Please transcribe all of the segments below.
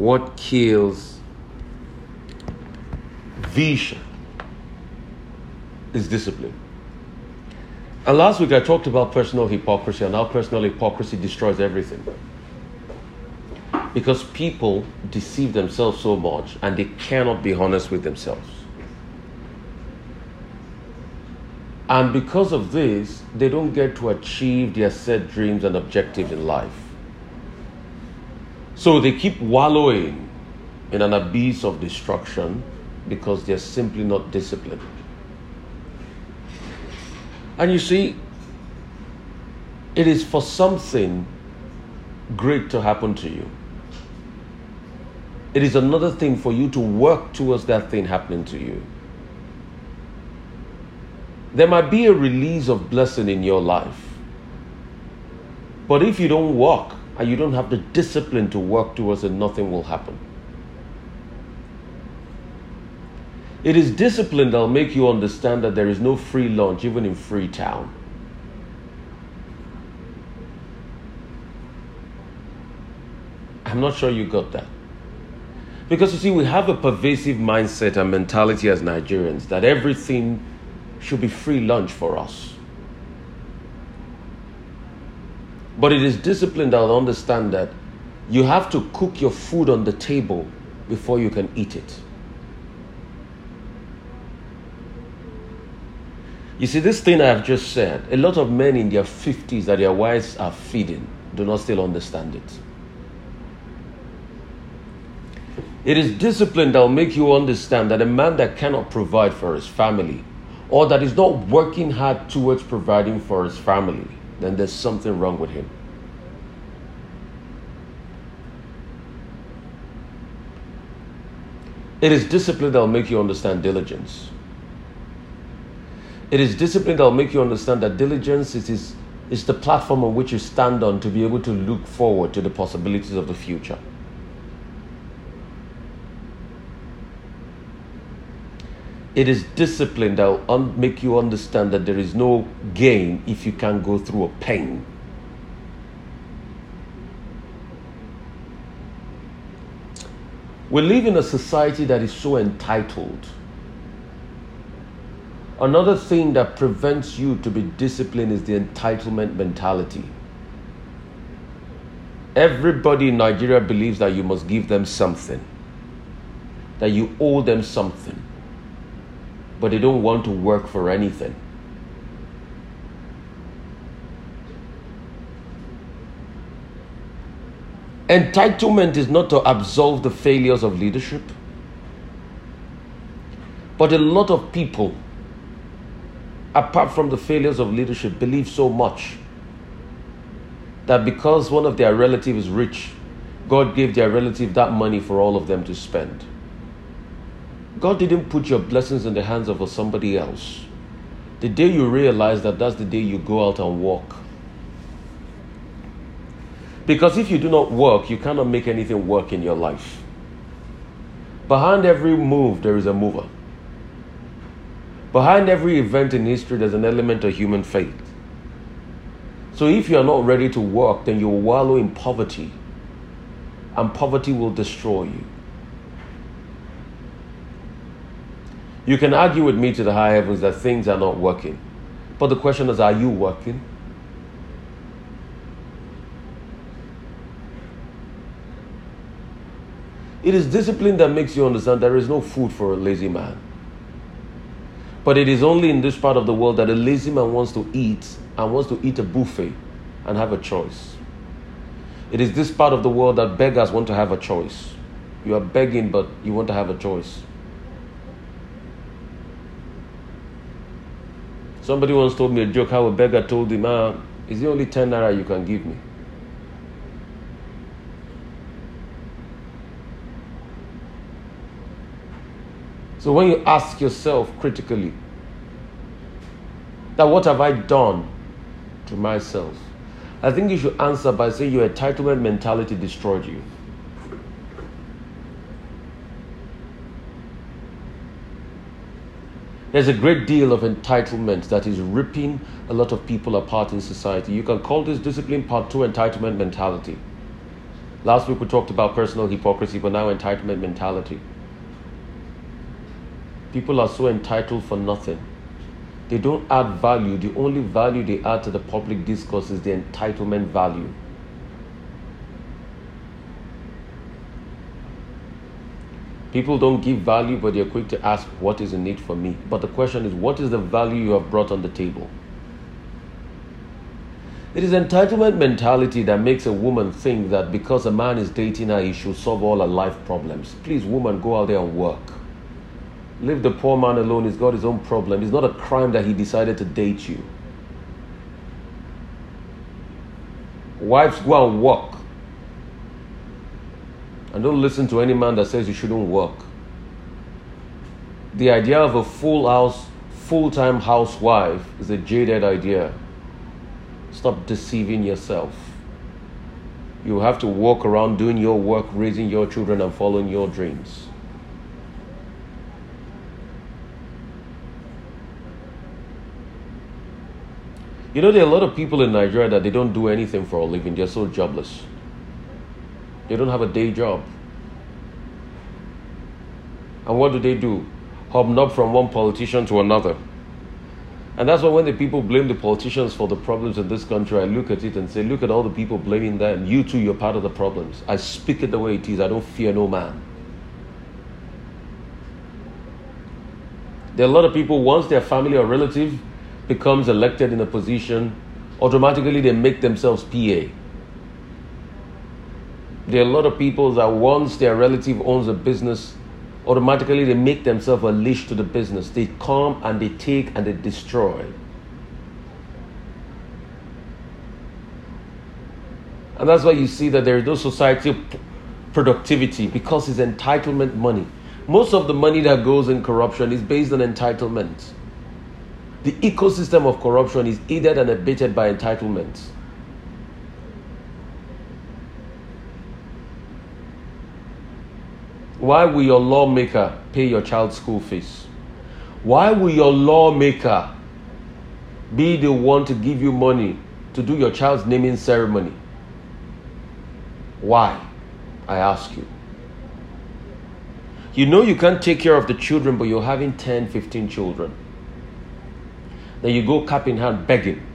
what kills vision is discipline. And last week I talked about personal hypocrisy and how personal hypocrisy destroys everything. Because people deceive themselves so much and they cannot be honest with themselves. And because of this, they don't get to achieve their set dreams and objectives in life. So they keep wallowing in an abyss of destruction because they're simply not disciplined. And you see, it is for something great to happen to you. It is another thing for you to work towards that thing happening to you. There might be a release of blessing in your life. But if you don't work and you don't have the discipline to work towards it, nothing will happen. It is discipline that will make you understand that there is no free lunch even in Freetown. I'm not sure you got that. Because you see, we have a pervasive mindset and mentality as Nigerians that everything should be free lunch for us. But it is discipline that will understand that you have to cook your food on the table before you can eat it. You see, this thing I have just said, a lot of men in their 50s that their wives are feeding do not still understand it. It is discipline that will make you understand that a man that cannot provide for his family or that is not working hard towards providing for his family, then there's something wrong with him. It is discipline that will make you understand diligence. It is discipline that will make you understand that diligence is, is, is the platform on which you stand on to be able to look forward to the possibilities of the future. It is discipline that will un- make you understand that there is no gain if you can't go through a pain. We live in a society that is so entitled Another thing that prevents you to be disciplined is the entitlement mentality. Everybody in Nigeria believes that you must give them something, that you owe them something, but they don't want to work for anything. Entitlement is not to absolve the failures of leadership, but a lot of people apart from the failures of leadership, believe so much that because one of their relatives is rich, God gave their relative that money for all of them to spend. God didn't put your blessings in the hands of somebody else. The day you realize that that's the day you go out and walk. Because if you do not work, you cannot make anything work in your life. Behind every move, there is a mover. Behind every event in history, there's an element of human faith. So if you're not ready to work, then you'll wallow in poverty, and poverty will destroy you. You can argue with me to the high heavens that things are not working. But the question is, are you working? It is discipline that makes you understand there is no food for a lazy man. But it is only in this part of the world that a lazy man wants to eat and wants to eat a buffet and have a choice. It is this part of the world that beggars want to have a choice. You are begging, but you want to have a choice. Somebody once told me a joke how a beggar told him, ah, is the only 10 naira you can give me? So when you ask yourself critically, that what have I done to myself? I think you should answer by saying your entitlement mentality destroyed you. There's a great deal of entitlement that is ripping a lot of people apart in society. You can call this discipline part two entitlement mentality. Last week we talked about personal hypocrisy, but now entitlement mentality. People are so entitled for nothing. They don't add value. The only value they add to the public discourse is the entitlement value. People don't give value, but they're quick to ask, What is in it for me? But the question is, What is the value you have brought on the table? It is entitlement mentality that makes a woman think that because a man is dating her, he should solve all her life problems. Please, woman, go out there and work. Leave the poor man alone. He's got his own problem. It's not a crime that he decided to date you. Wives, go and work. And don't listen to any man that says you shouldn't work. The idea of a full house, full time housewife is a jaded idea. Stop deceiving yourself. You have to walk around doing your work, raising your children, and following your dreams. You know, there are a lot of people in Nigeria that they don't do anything for a living. They're so jobless. They don't have a day job. And what do they do? Hobnob from one politician to another. And that's why when the people blame the politicians for the problems in this country, I look at it and say, look at all the people blaming them. You too, you're part of the problems. I speak it the way it is. I don't fear no man. There are a lot of people, once their family or relative becomes elected in a position, automatically they make themselves PA. There are a lot of people that once their relative owns a business, automatically they make themselves a leash to the business. They come and they take and they destroy. And that's why you see that there is no societal productivity because it's entitlement money. Most of the money that goes in corruption is based on entitlement. The ecosystem of corruption is aided and abetted by entitlement. Why will your lawmaker pay your child's school fees? Why will your lawmaker be the one to give you money to do your child's naming ceremony? Why? I ask you. You know you can't take care of the children, but you're having 10, 15 children. Then you go cap in hand begging.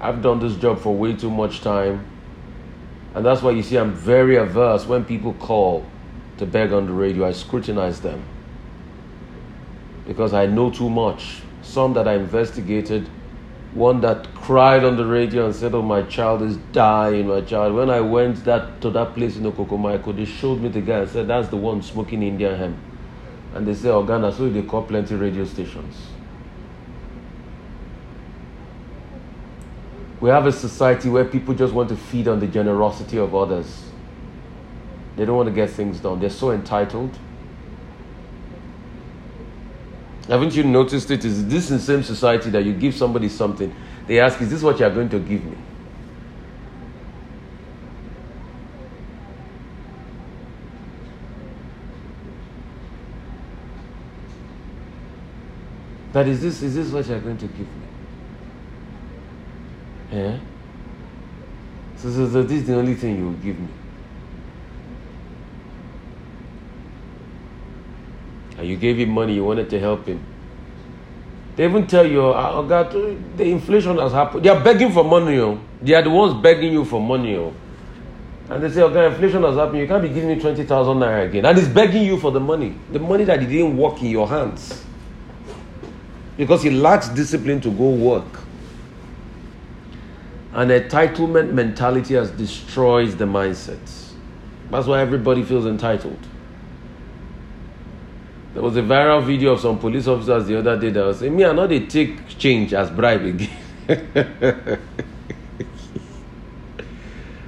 I've done this job for way too much time. And that's why you see I'm very averse when people call to beg on the radio. I scrutinize them. Because I know too much. Some that I investigated, one that cried on the radio and said, Oh, my child is dying, my child. When I went that to that place in Okokomaiko, they showed me the guy and said, That's the one smoking Indian hemp. And they say, Oh, Ghana, so they call plenty radio stations. We have a society where people just want to feed on the generosity of others. They don't want to get things done. They're so entitled. Haven't you noticed it? Is this the same society that you give somebody something? They ask, Is this what you are going to give me? That is this is this what you are going to give me? Yeah? So, so, so this is the only thing you will give me. And you gave him money, you wanted to help him. They even tell you, ah, oh God, the inflation has happened. They are begging for money. Oh. They are the ones begging you for money. Oh. And they say, okay, inflation has happened. You can't be giving me 20,000 naira again. And he's begging you for the money. The money that he didn't work in your hands because he lacks discipline to go work. An entitlement mentality has destroys the mindset. That's why everybody feels entitled. There was a viral video of some police officers the other day that was saying, Me, I know they take change as bribe again.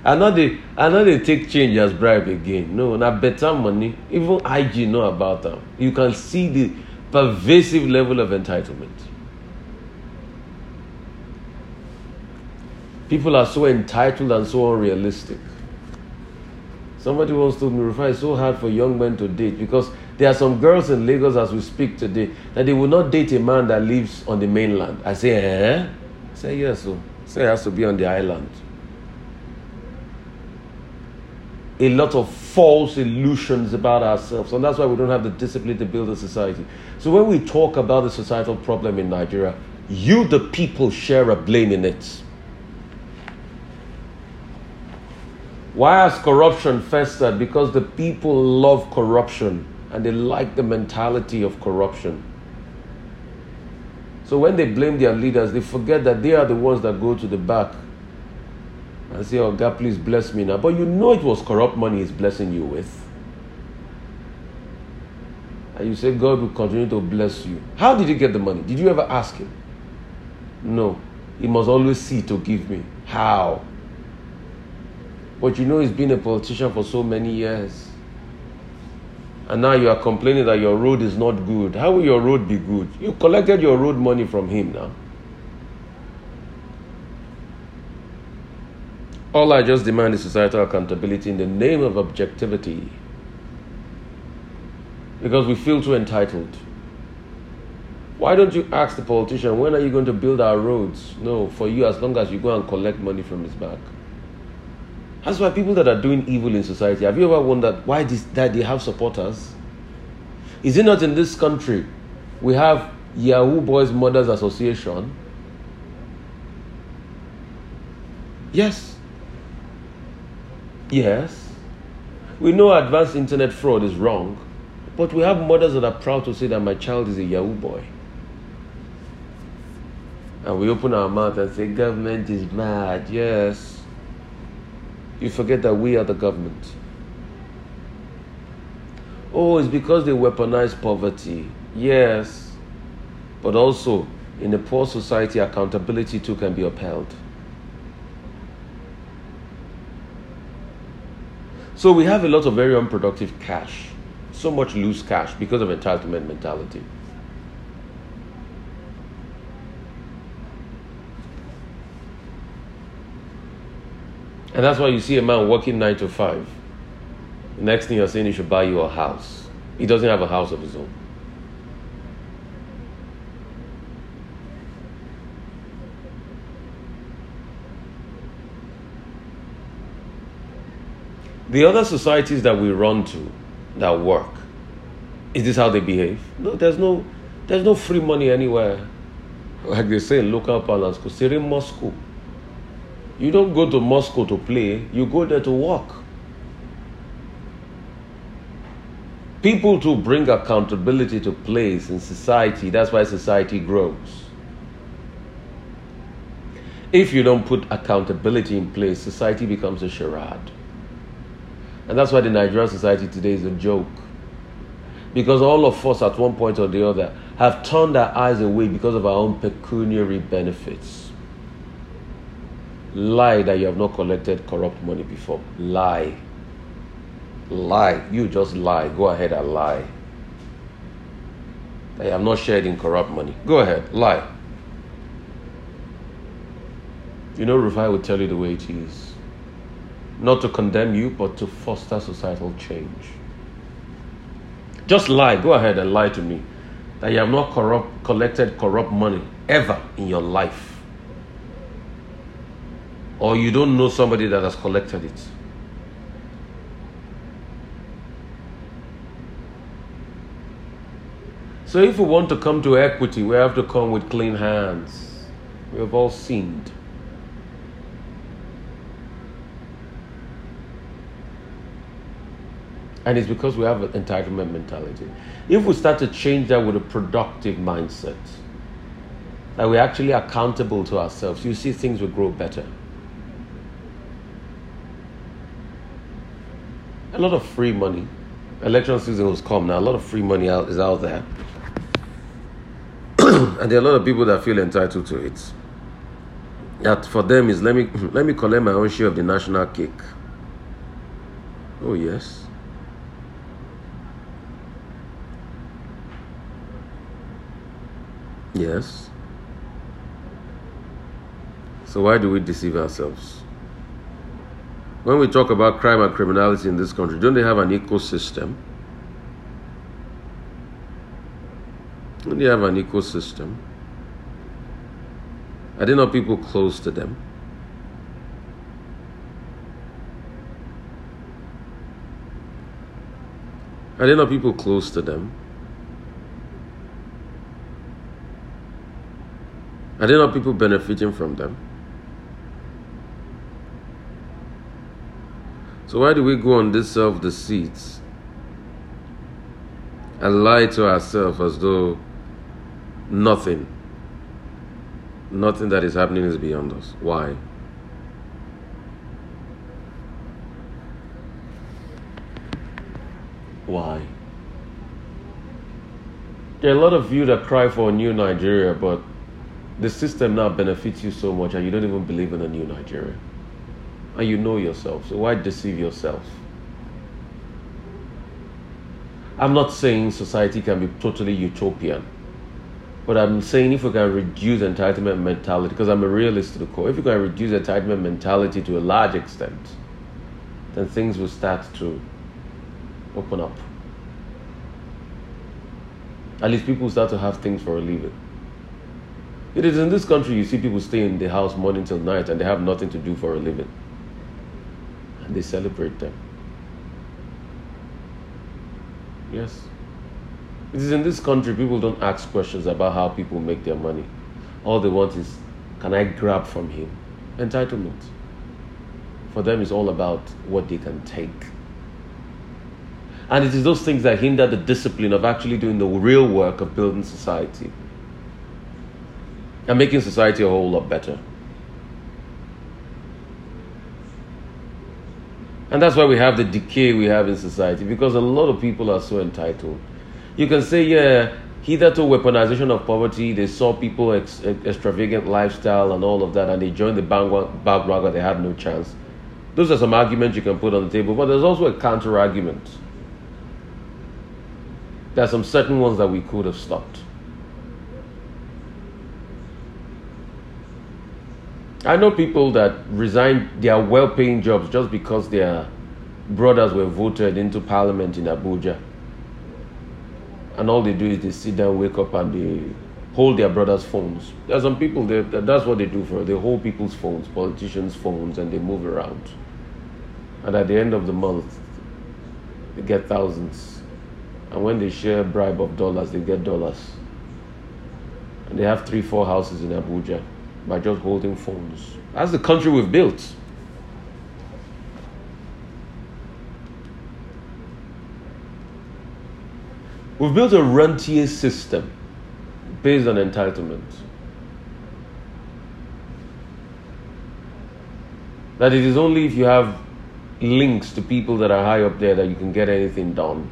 I know they I know they take change as bribe again. No, not better money. Even IG know about them. You can see the pervasive level of entitlement. People are so entitled and so unrealistic. Somebody wants to refer it's so hard for young men to date because there are some girls in Lagos as we speak today that they will not date a man that lives on the mainland. I say, eh? I say yes, so say it has to be on the island. a lot of false illusions about ourselves, and that's why we don't have the discipline to build a society. So when we talk about the societal problem in Nigeria, you, the people, share a blame in it. Why has corruption festered? Because the people love corruption and they like the mentality of corruption. So when they blame their leaders, they forget that they are the ones that go to the back and say, Oh God, please bless me now. But you know it was corrupt money he's blessing you with. And you say, God will continue to bless you. How did he get the money? Did you ever ask him? No. He must always see to give me. How? But you know he's been a politician for so many years and now you are complaining that your road is not good. How will your road be good? You collected your road money from him now. All I just demand is societal accountability in the name of objectivity. Because we feel too entitled. Why don't you ask the politician, when are you going to build our roads? No, for you, as long as you go and collect money from his back. That's why people that are doing evil in society, have you ever wondered why this, that they have supporters? Is it not in this country we have Yahoo Boys Mothers Association? Yes. Yes. We know advanced internet fraud is wrong, but we have mothers that are proud to say that my child is a Yahoo boy. And we open our mouth and say, government is mad. Yes you forget that we are the government. Oh, it's because they weaponize poverty. Yes. But also, in a poor society, accountability too can be upheld. So we have a lot of very unproductive cash, so much loose cash because of entitlement mentality. And that's why you see a man working nine to five. The next thing you're saying, he should buy you a house. He doesn't have a house of his own. The other societies that we run to that work, is this how they behave? No, there's no there's no free money anywhere. Like they say in local parlance, Moscow. You don't go to Moscow to play, you go there to work. People to bring accountability to place in society, that's why society grows. If you don't put accountability in place, society becomes a charade. And that's why the Nigerian society today is a joke. Because all of us, at one point or the other, have turned our eyes away because of our own pecuniary benefits. Lie that you have not collected corrupt money before. Lie. Lie. You just lie. Go ahead and lie. That you have not shared in corrupt money. Go ahead. Lie. You know, Rufai will tell you the way it is. Not to condemn you, but to foster societal change. Just lie. Go ahead and lie to me that you have not corrupt, collected corrupt money ever in your life or you don't know somebody that has collected it. So, if we want to come to equity, we have to come with clean hands. We have all sinned. And it's because we have an entitlement mentality. If we start to change that with a productive mindset, that we're actually accountable to ourselves, you see things will grow better. A lot of free money. Election season was come now. A lot of free money out, is out there. and there are a lot of people that feel entitled to it. That for them is let me let me collect my own share of the national cake. Oh yes. Yes. So why do we deceive ourselves? When we talk about crime and criminality in this country, don't they have an ecosystem? Don't they have an ecosystem? Are there not people close to them? Are there not people close to them? Are there not people benefiting from them? So why do we go on this self deceit and lie to ourselves as though nothing, nothing that is happening is beyond us? Why? Why? There are a lot of you that cry for a new Nigeria, but the system now benefits you so much and you don't even believe in a new Nigeria. And you know yourself, so why deceive yourself? I'm not saying society can be totally utopian, but I'm saying if we can reduce entitlement mentality, because I'm a realist to the core, if we can reduce entitlement mentality to a large extent, then things will start to open up. At least people start to have things for a living. It is in this country you see people stay in the house morning till night and they have nothing to do for a living. And they celebrate them. Yes. It is in this country people don't ask questions about how people make their money. All they want is, can I grab from him? Entitlement. For them, it's all about what they can take. And it is those things that hinder the discipline of actually doing the real work of building society and making society a whole lot better. And that's why we have the decay we have in society because a lot of people are so entitled. You can say, yeah, hitherto weaponization of poverty, they saw people ex- extravagant lifestyle and all of that, and they joined the bandwagon, they had no chance. Those are some arguments you can put on the table, but there's also a counter argument. There are some certain ones that we could have stopped. I know people that resigned their well paying jobs just because their brothers were voted into parliament in Abuja. And all they do is they sit down, wake up, and they hold their brothers' phones. There are some people that that's what they do for they hold people's phones, politicians' phones, and they move around. And at the end of the month, they get thousands. And when they share a bribe of dollars, they get dollars. And they have three, four houses in Abuja by just holding phones. That's the country we've built. We've built a rentier system based on entitlement. That it is only if you have links to people that are high up there that you can get anything done.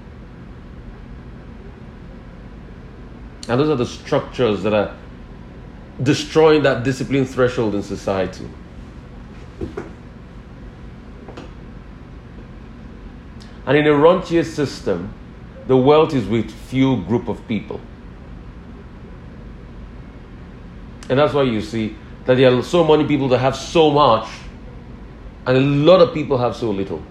And those are the structures that are destroying that discipline threshold in society. And in a rentier system, the wealth is with few group of people. And that's why you see that there are so many people that have so much, and a lot of people have so little.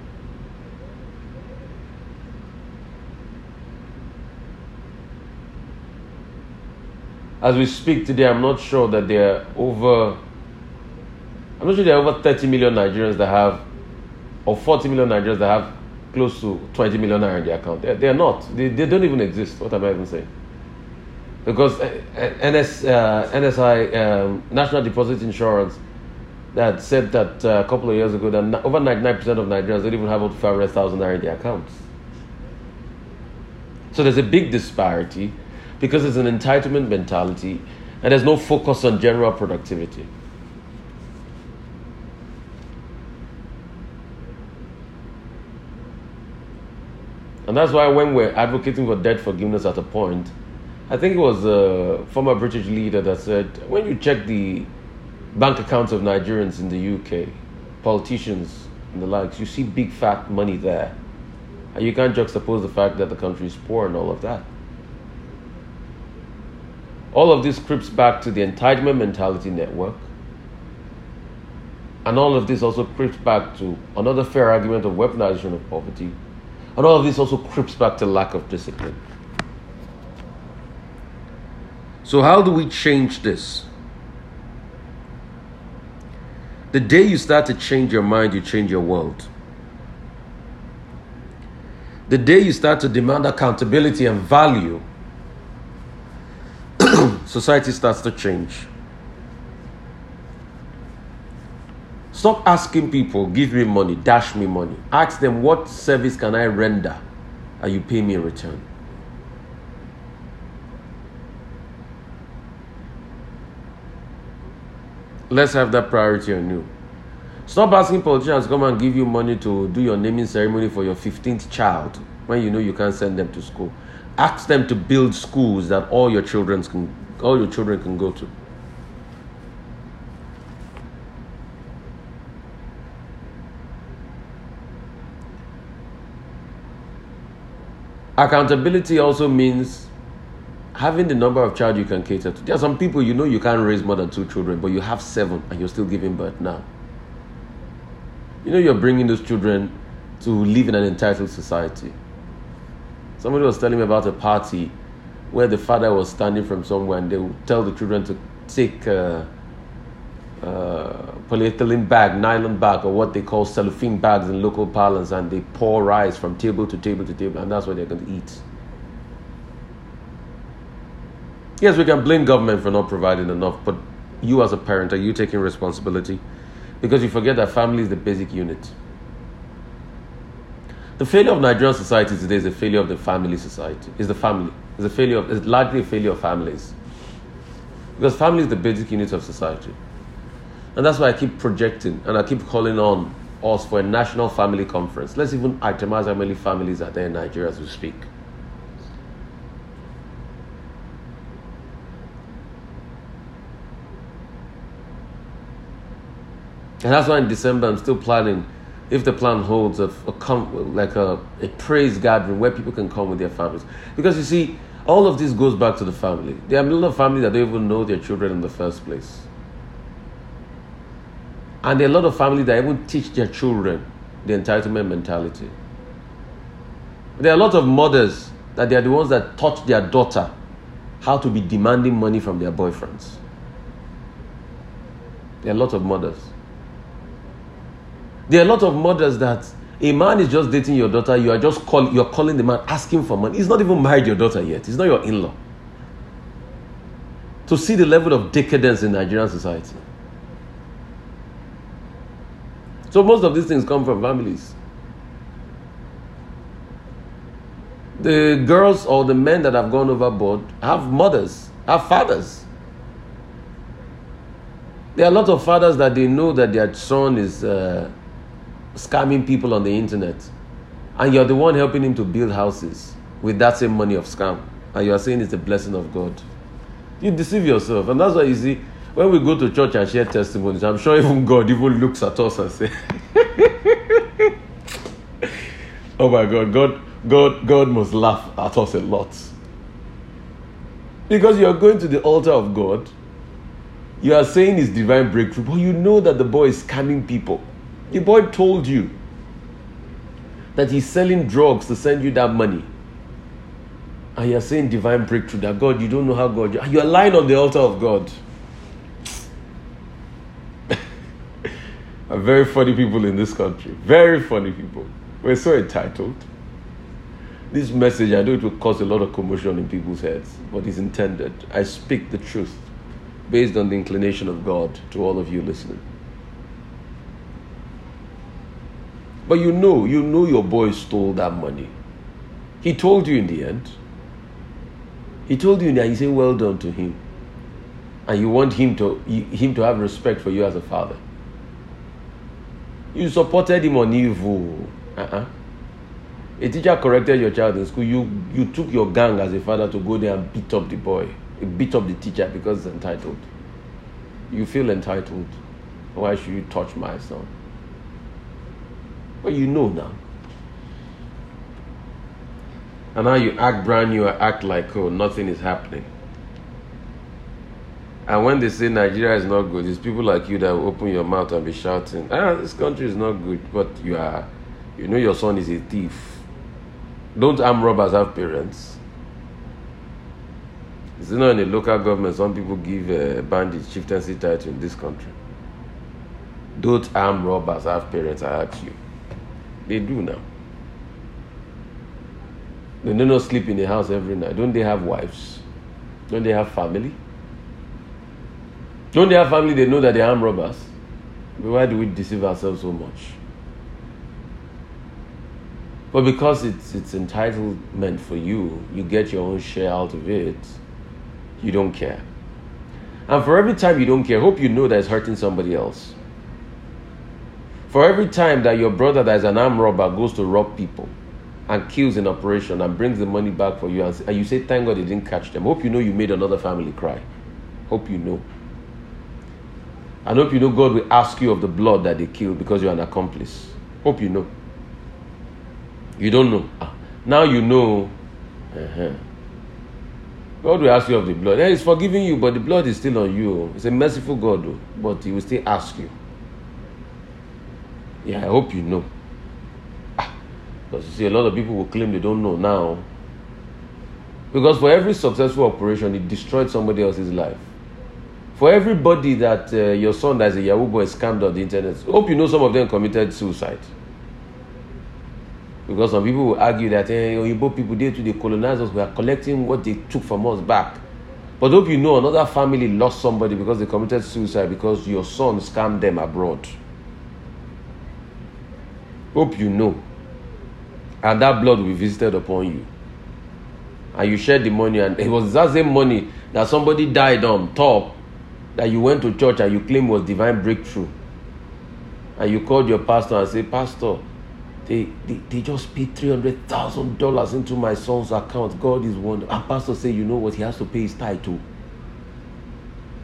As we speak today, I'm not sure that there are over, I'm not sure there are over 30 million Nigerians that have, or 40 million Nigerians that have close to 20 million naira in their account. They're, they're not. They, they don't even exist. What am I even saying? Because uh, uh, NS, uh, NSI, um, National Deposit Insurance, that said that uh, a couple of years ago that over 99% of Nigerians don't even have up to 500,000 naira in their accounts. So there's a big disparity because it's an entitlement mentality and there's no focus on general productivity. And that's why when we're advocating for debt forgiveness at a point, I think it was a former British leader that said, when you check the bank accounts of Nigerians in the UK, politicians and the likes, you see big fat money there. And you can't juxtapose the fact that the country is poor and all of that. All of this creeps back to the entitlement mentality network. And all of this also creeps back to another fair argument of weaponization of poverty. And all of this also creeps back to lack of discipline. So, how do we change this? The day you start to change your mind, you change your world. The day you start to demand accountability and value, society starts to change. Stop asking people, give me money, dash me money. Ask them, what service can I render and you pay me in return? Let's have that priority on you. Stop asking politicians come and give you money to do your naming ceremony for your 15th child when you know you can't send them to school. Ask them to build schools that all your children can all your children can go to. Accountability also means having the number of child you can cater to. There are some people you know you can't raise more than two children, but you have seven and you're still giving birth now. You know you're bringing those children to live in an entitled society. Somebody was telling me about a party where the father was standing from somewhere and they would tell the children to take a, a polyethylene bag, nylon bag, or what they call cellophane bags in local parlance, and they pour rice from table to table to table, and that's what they're going to eat. Yes, we can blame government for not providing enough, but you as a parent, are you taking responsibility? Because you forget that family is the basic unit. The failure of Nigerian society today is a failure of the family society. Is the family. It's a failure of, it's largely a failure of families. Because family is the basic unit of society. And that's why I keep projecting and I keep calling on us for a national family conference. Let's even itemize how many families are there in Nigeria as we speak. And that's why in December I'm still planning, if the plan holds, a, a like a, a praise gathering where people can come with their families. Because you see, all of this goes back to the family. There are a lot of families that don't even know their children in the first place. And there are a lot of families that even teach their children the entitlement mentality. There are a lot of mothers that they are the ones that taught their daughter how to be demanding money from their boyfriends. There are a lot of mothers. There are a lot of mothers that a man is just dating your daughter, you are just call, you're calling the man asking for money. He's not even married your daughter yet. He's not your in-law. To see the level of decadence in Nigerian society. So most of these things come from families. The girls or the men that have gone overboard have mothers, have fathers. There are a lot of fathers that they know that their son is uh, scamming people on the internet, and you're the one helping him to build houses with that same money of scam, and you are saying it's a blessing of God. You deceive yourself, and that's why you see when we go to church and share testimonies, I'm sure even God even looks at us and say, "Oh my God, God, God, God must laugh at us a lot." Because you are going to the altar of God, you are saying it's divine breakthrough, but you know that the boy is scamming people. The boy told you that he's selling drugs to send you that money. And you're saying divine breakthrough that God, you don't know how God, you're lying on the altar of God. Are very funny people in this country. Very funny people. We're so entitled. This message, I know it will cause a lot of commotion in people's heads, but it's intended. I speak the truth based on the inclination of God to all of you listening. But you know, you know your boy stole that money. He told you in the end. He told you that you say well done to him. And you want him to him to have respect for you as a father. You supported him on evil. Uh-uh. A teacher corrected your child in school. You you took your gang as a father to go there and beat up the boy. Beat up the teacher because he's entitled. You feel entitled. Why should you touch my son? Well, you know now. And now you act brand new, act like, oh, nothing is happening. And when they say Nigeria is not good, it's people like you that will open your mouth and be shouting, ah, this country is not good, but you are, you know your son is a thief. Don't armed robbers have parents? Is it not in the local government some people give a bandit chieftaincy title in this country? Don't armed robbers have parents, I ask you. They do now. They do not sleep in the house every night. Don't they have wives? Don't they have family? Don't they have family? They know that they are robbers. But why do we deceive ourselves so much? But because it's it's entitlement for you, you get your own share out of it. You don't care. And for every time you don't care, hope you know that it's hurting somebody else. For every time that your brother that is an armed robber goes to rob people and kills in operation and brings the money back for you and, and you say, Thank God they didn't catch them. Hope you know you made another family cry. Hope you know. And hope you know God will ask you of the blood that they killed because you're an accomplice. Hope you know. You don't know. Ah, now you know. Uh-huh. God will ask you of the blood. Yeah, he's forgiving you, but the blood is still on you. It's a merciful God, but He will still ask you. Yeah, I hope you know. Ah, because you see, a lot of people will claim they don't know now. Because for every successful operation, it destroyed somebody else's life. For everybody that uh, your son that's a Yahoo boy scammed on the internet, hope you know some of them committed suicide. Because some people will argue that eh, Oyibo people did to the colonizers we are collecting what they took from us back. But hope you know another family lost somebody because they committed suicide because your son scammed them abroad. Hope you know. And that blood will be visited upon you. And you shared the money, and it was that same money that somebody died on top that you went to church and you claim was divine breakthrough. And you called your pastor and said, Pastor, they, they, they just paid $300,000 into my son's account. God is one. And pastor say, you know what? He has to pay his tithe too.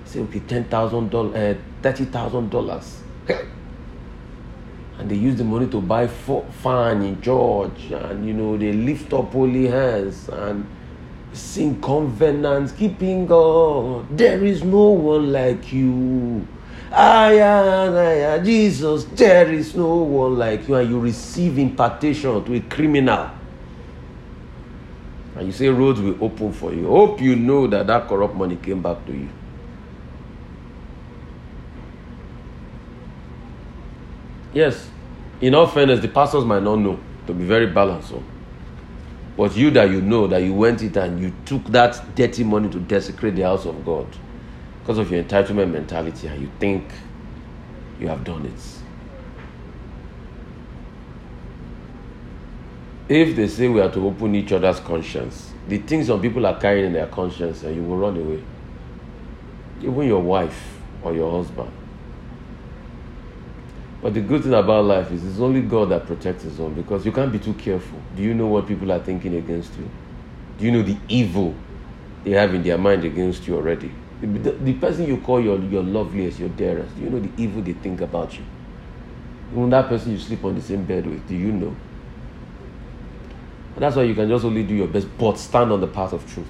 Say, okay, $10,000, uh, $30,000. and they use the money to buy fan in church. And, you know, they lift up holy hands and sing covenants, keeping God. There is no one like you. I am Jesus. There is no one like you, and you receive impartation to a criminal. And you say roads will open for you. Hope you know that that corrupt money came back to you. Yes, in all fairness, the pastors might not know to be very balanced. So. But you that you know that you went it and you took that dirty money to desecrate the house of God because of your entitlement mentality and you think you have done it. If they say we are to open each other's conscience, the things some people are carrying in their conscience and you will run away. Even your wife or your husband. But the good thing about life is it's only God that protects his own because you can't be too careful. Do you know what people are thinking against you? Do you know the evil they have in their mind against you already? The, the person you call your, your loveliest, your dearest, do you know the evil they think about you? Even that person you sleep on the same bed with, do you know? And that's why you can just only do your best, but stand on the path of truth.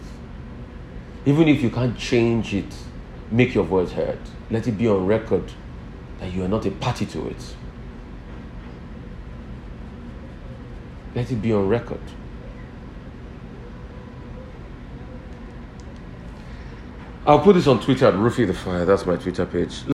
Even if you can't change it, make your voice heard. Let it be on record that you are not a party to it. Let it be on record. I'll put this on Twitter at Rufy the Fire. That's my Twitter page.